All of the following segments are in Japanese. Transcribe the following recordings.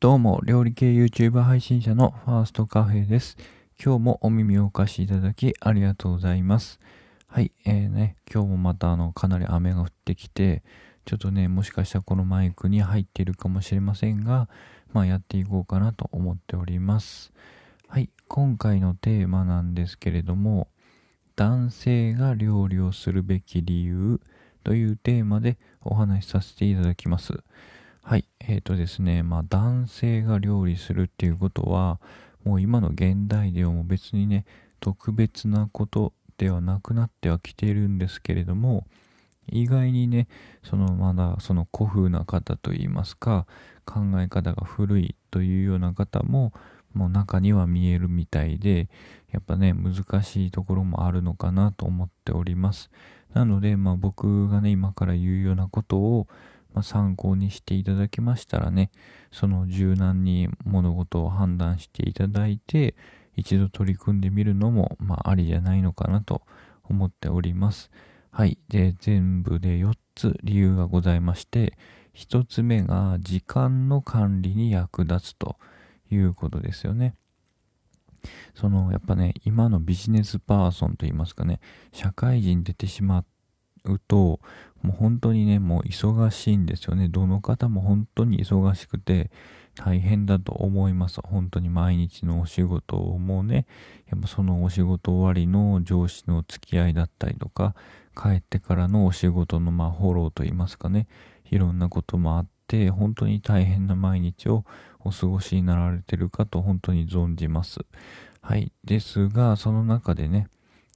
どうも、料理系 YouTube 配信者のファーストカフェです。今日もお耳をお貸しいただきありがとうございます。はい、えーね、今日もまたあの、かなり雨が降ってきて、ちょっとね、もしかしたらこのマイクに入っているかもしれませんが、まあやっていこうかなと思っております。はい、今回のテーマなんですけれども、男性が料理をするべき理由というテーマでお話しさせていただきます。はい。えっ、ー、とですね、まあ男性が料理するっていうことは、もう今の現代ではも別にね、特別なことではなくなってはきているんですけれども、意外にね、そのまだその古風な方といいますか、考え方が古いというような方も、もう中には見えるみたいで、やっぱね、難しいところもあるのかなと思っております。なので、まあ僕がね、今から言うようなことを、まあ、参考にしていただけましたらね、その柔軟に物事を判断していただいて、一度取り組んでみるのも、まあ、ありじゃないのかなと思っております。はい。で、全部で4つ理由がございまして、1つ目が時間の管理に役立つということですよね。その、やっぱね、今のビジネスパーソンといいますかね、社会人出てしまっうと、もう本当にね、もう忙しいんですよね。どの方も本当に忙しくて大変だと思います。本当に毎日のお仕事もね、やっぱそのお仕事終わりの上司の付き合いだったりとか、帰ってからのお仕事のまあフォローといいますかね、いろんなこともあって、本当に大変な毎日をお過ごしになられてるかと本当に存じます。はい。ですが、その中でね、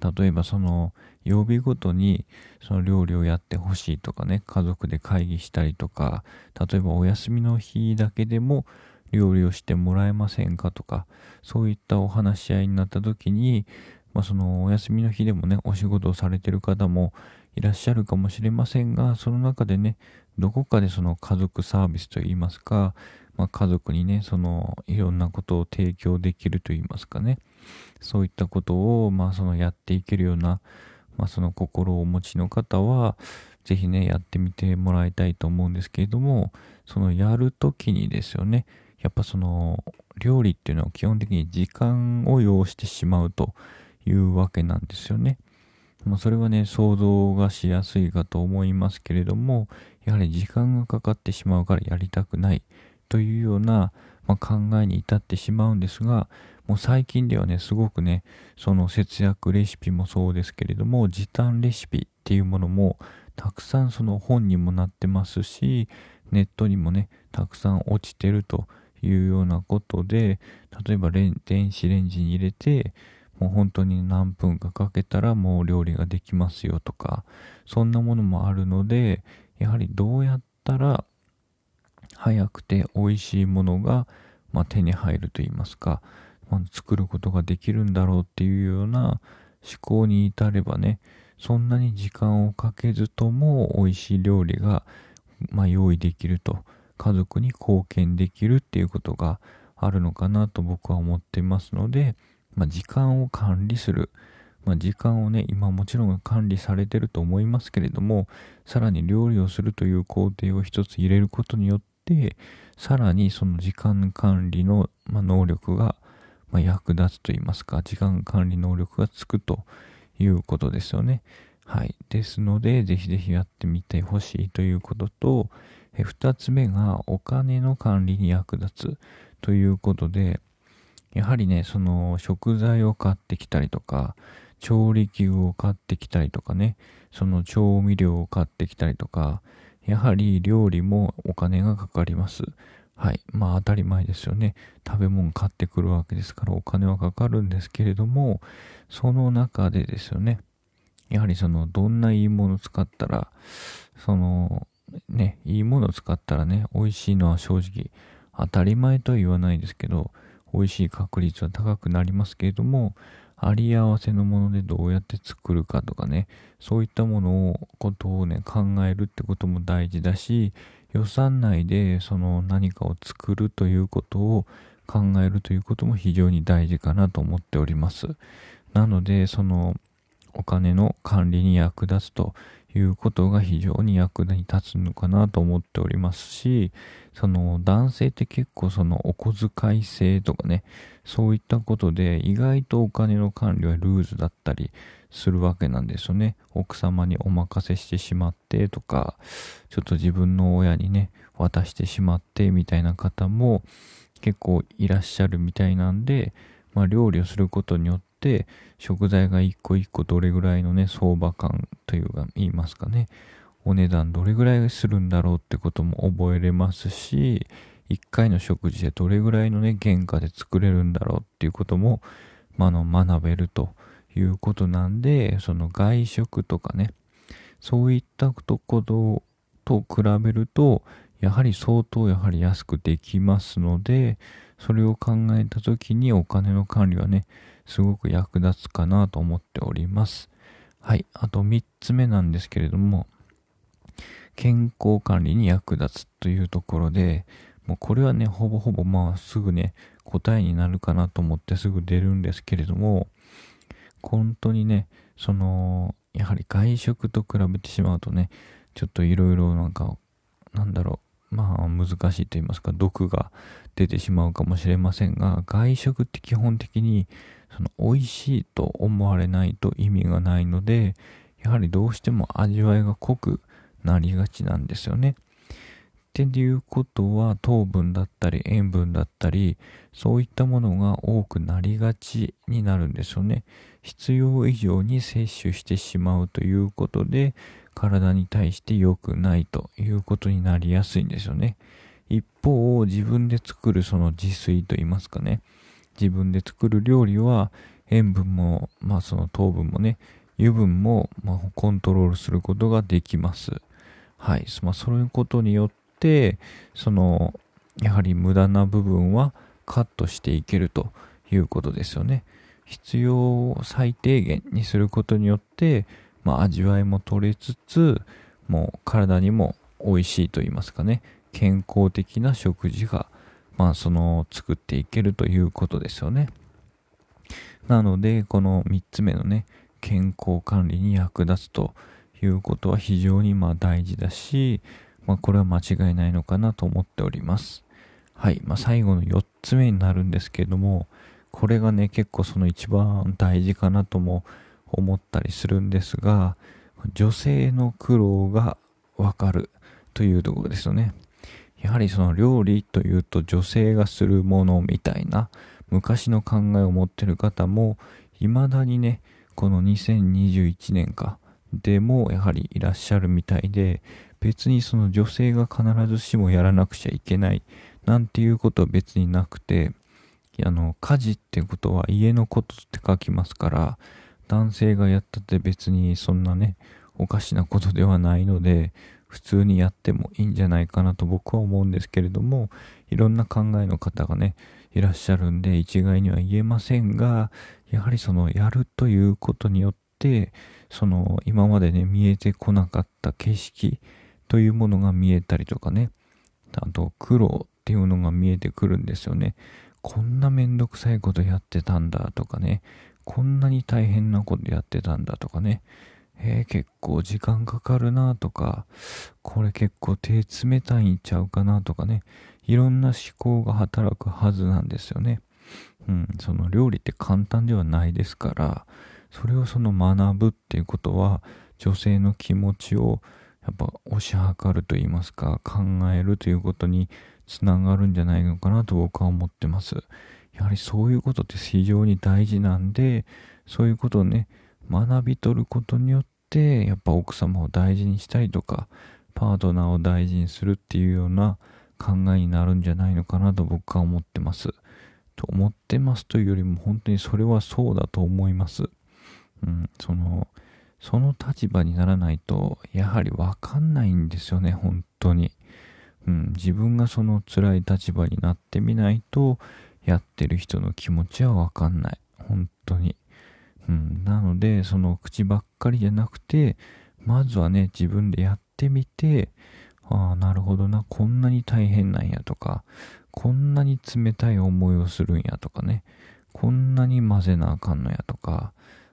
例えばその曜日ごとにその料理をやってほしいとかね、家族で会議したりとか、例えばお休みの日だけでも料理をしてもらえませんかとか、そういったお話し合いになった時に、まあ、そのお休みの日でもね、お仕事をされてる方もいらっしゃるかもしれませんが、その中でね、どこかでその家族サービスといいますか、まあ、家族にね、そのいろんなことを提供できるといいますかね、そういったことを、まあ、そのやっていけるような、まあ、その心をお持ちの方は、ぜひね、やってみてもらいたいと思うんですけれども、そのやるときにですよね、やっぱその料理っていうのは基本的に時間を要してしまうというわけなんですよね。まあ、それはね、想像がしやすいかと思いますけれども、やはり時間がかかってしまうからやりたくないというような、まあ、考えに至ってしまうんですが、もう最近ではね、すごくね、その節約レシピもそうですけれども、時短レシピっていうものも、たくさんその本にもなってますし、ネットにもね、たくさん落ちてるというようなことで、例えば電子レンジに入れて、もう本当に何分かかけたらもう料理ができますよとか、そんなものもあるので、やはりどうやったら早くて美味しいものが、まあ、手に入ると言いますか、まあ、作ることができるんだろうっていうような思考に至ればね、そんなに時間をかけずとも美味しい料理が、まあ、用意できると、家族に貢献できるっていうことがあるのかなと僕は思っていますので、まあ、時間を管理する。まあ、時間をね、今もちろん管理されてると思いますけれども、さらに料理をするという工程を一つ入れることによって、さらにその時間管理の、ま、能力がま、役立つと言いますか、時間管理能力がつくということですよね。はい。ですので、ぜひぜひやってみてほしいということと、え二つ目がお金の管理に役立つということで、やはりね、その食材を買ってきたりとか、調理器具を買ってきたりとかね、その調味料を買ってきたりとか、やはり料理もお金がかかります。はい。まあ当たり前ですよね。食べ物買ってくるわけですからお金はかかるんですけれども、その中でですよね。やはりその、どんないいもの使ったら、その、ね、いいもの使ったらね、美味しいのは正直当たり前とは言わないですけど、美味しい確率は高くなりますけれども、あり合わせのものでどうやって作るかとかね、そういったものを、ことをね、考えるってことも大事だし、予算内でその何かを作るということを考えるということも非常に大事かなと思っております。なので、そのお金の管理に役立つということが非常に役に立つのかなと思っておりますし、その男性って結構そのお小遣い制とかね、そういったことで意外とお金の管理はルーズだったりするわけなんですよね。奥様にお任せしてしまってとか、ちょっと自分の親にね、渡してしまってみたいな方も結構いらっしゃるみたいなんで、まあ、料理をすることによってて食材が一個一個どれぐらいのね相場感というか言いますかね。お値段どれぐらいするんだろうってことも覚えれますし1回の食事でどれぐらいのね原価で作れるんだろうっていうことも、まあの学べるということなんでその外食とかねそういったところと比べるとやはり相当やはり安くできますので、それを考えた時にお金の管理はね、すごく役立つかなと思っております。はい。あと3つ目なんですけれども、健康管理に役立つというところで、もうこれはね、ほぼほぼまあすぐね、答えになるかなと思ってすぐ出るんですけれども、本当にね、その、やはり外食と比べてしまうとね、ちょっといろいろなんか、なんだろう、まあ難しいと言いますか毒が出てしまうかもしれませんが外食って基本的にその美味しいと思われないと意味がないのでやはりどうしても味わいが濃くなりがちなんですよね。っていうことは糖分だったり塩分だったりそういったものが多くなりがちになるんですよね。必要以上に摂取してしまうということで体に対して良くないということになりやすいんですよね。一方、自分で作るその自炊といいますかね、自分で作る料理は塩分も、まあその糖分もね、油分も、ま、コントロールすることができます。はい。まあ、そういうことによって、その、やはり無駄な部分はカットしていけるということですよね。必要を最低限にすることによって、まあ、味わいも取れつつ、もう体にも美味しいと言いますかね、健康的な食事が、まあ、その、作っていけるということですよね。なので、この3つ目のね、健康管理に役立つということは非常にまあ大事だし、まあ、これは間違いないのかなと思っております。はい。まあ、最後の4つ目になるんですけれども、これがね、結構その一番大事かなとも思ったりするんですが、女性の苦労がわかるというところですよね。やはりその料理というと女性がするものみたいな昔の考えを持ってる方も未だにね、この2021年かでもやはりいらっしゃるみたいで別にその女性が必ずしもやらなくちゃいけないなんていうことは別になくてあの家事ってことは家のことって書きますから男性がやったって別にそんなね、おかしなことではないので、普通にやってもいいんじゃないかなと僕は思うんですけれども、いろんな考えの方がね、いらっしゃるんで一概には言えませんが、やはりそのやるということによって、その今までね、見えてこなかった景色というものが見えたりとかね、あと苦労っていうのが見えてくるんですよね。こんなめんどくさいことやってたんだとかね、こんなに大変なことやってたんだとかね、えー、結構時間かかるなとか、これ結構手冷たいんちゃうかなとかね、いろんな思考が働くはずなんですよね。うん、その料理って簡単ではないですから、それをその学ぶっていうことは、女性の気持ちをやっぱ推し量ると言いますか、考えるということにつながるんじゃないのかなと僕は思ってます。やはりそういうことって非常に大事なんで、そういうことをね、学び取ることによって、やっぱ奥様を大事にしたりとか、パートナーを大事にするっていうような考えになるんじゃないのかなと僕は思ってます。と思ってますというよりも本当にそれはそうだと思います。うん、その、その立場にならないと、やはりわかんないんですよね、本当に。うん、自分がその辛い立場になってみないと、やってる人の気持ちはわかんない。本当に。うん、なので、その口ばっかりじゃなくて、まずはね、自分でやってみて、ああ、なるほどな、こんなに大変なんやとか、こんなに冷たい思いをするんやとかね、こんなに混ぜなあかんのやとか、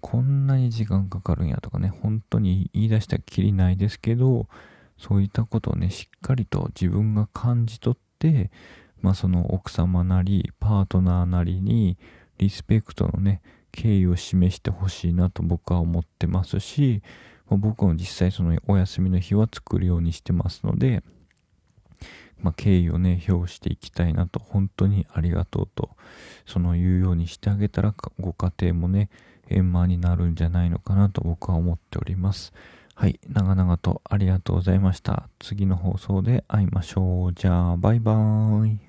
こんなに時間かかるんやとかね、本当に言い出したらきりないですけど、そういったことをね、しっかりと自分が感じ取って、まあその奥様なり、パートナーなりに、リスペクトのね、敬意を示してほしいなと僕は思ってますし、まあ、僕も実際そのお休みの日は作るようにしてますので、まあ、敬意をね、表していきたいなと、本当にありがとうと、その言うようにしてあげたら、ご家庭もね、円満になるんじゃないのかなと僕は思っております。はい、長々とありがとうございました。次の放送で会いましょう。じゃあ、バイバーイ。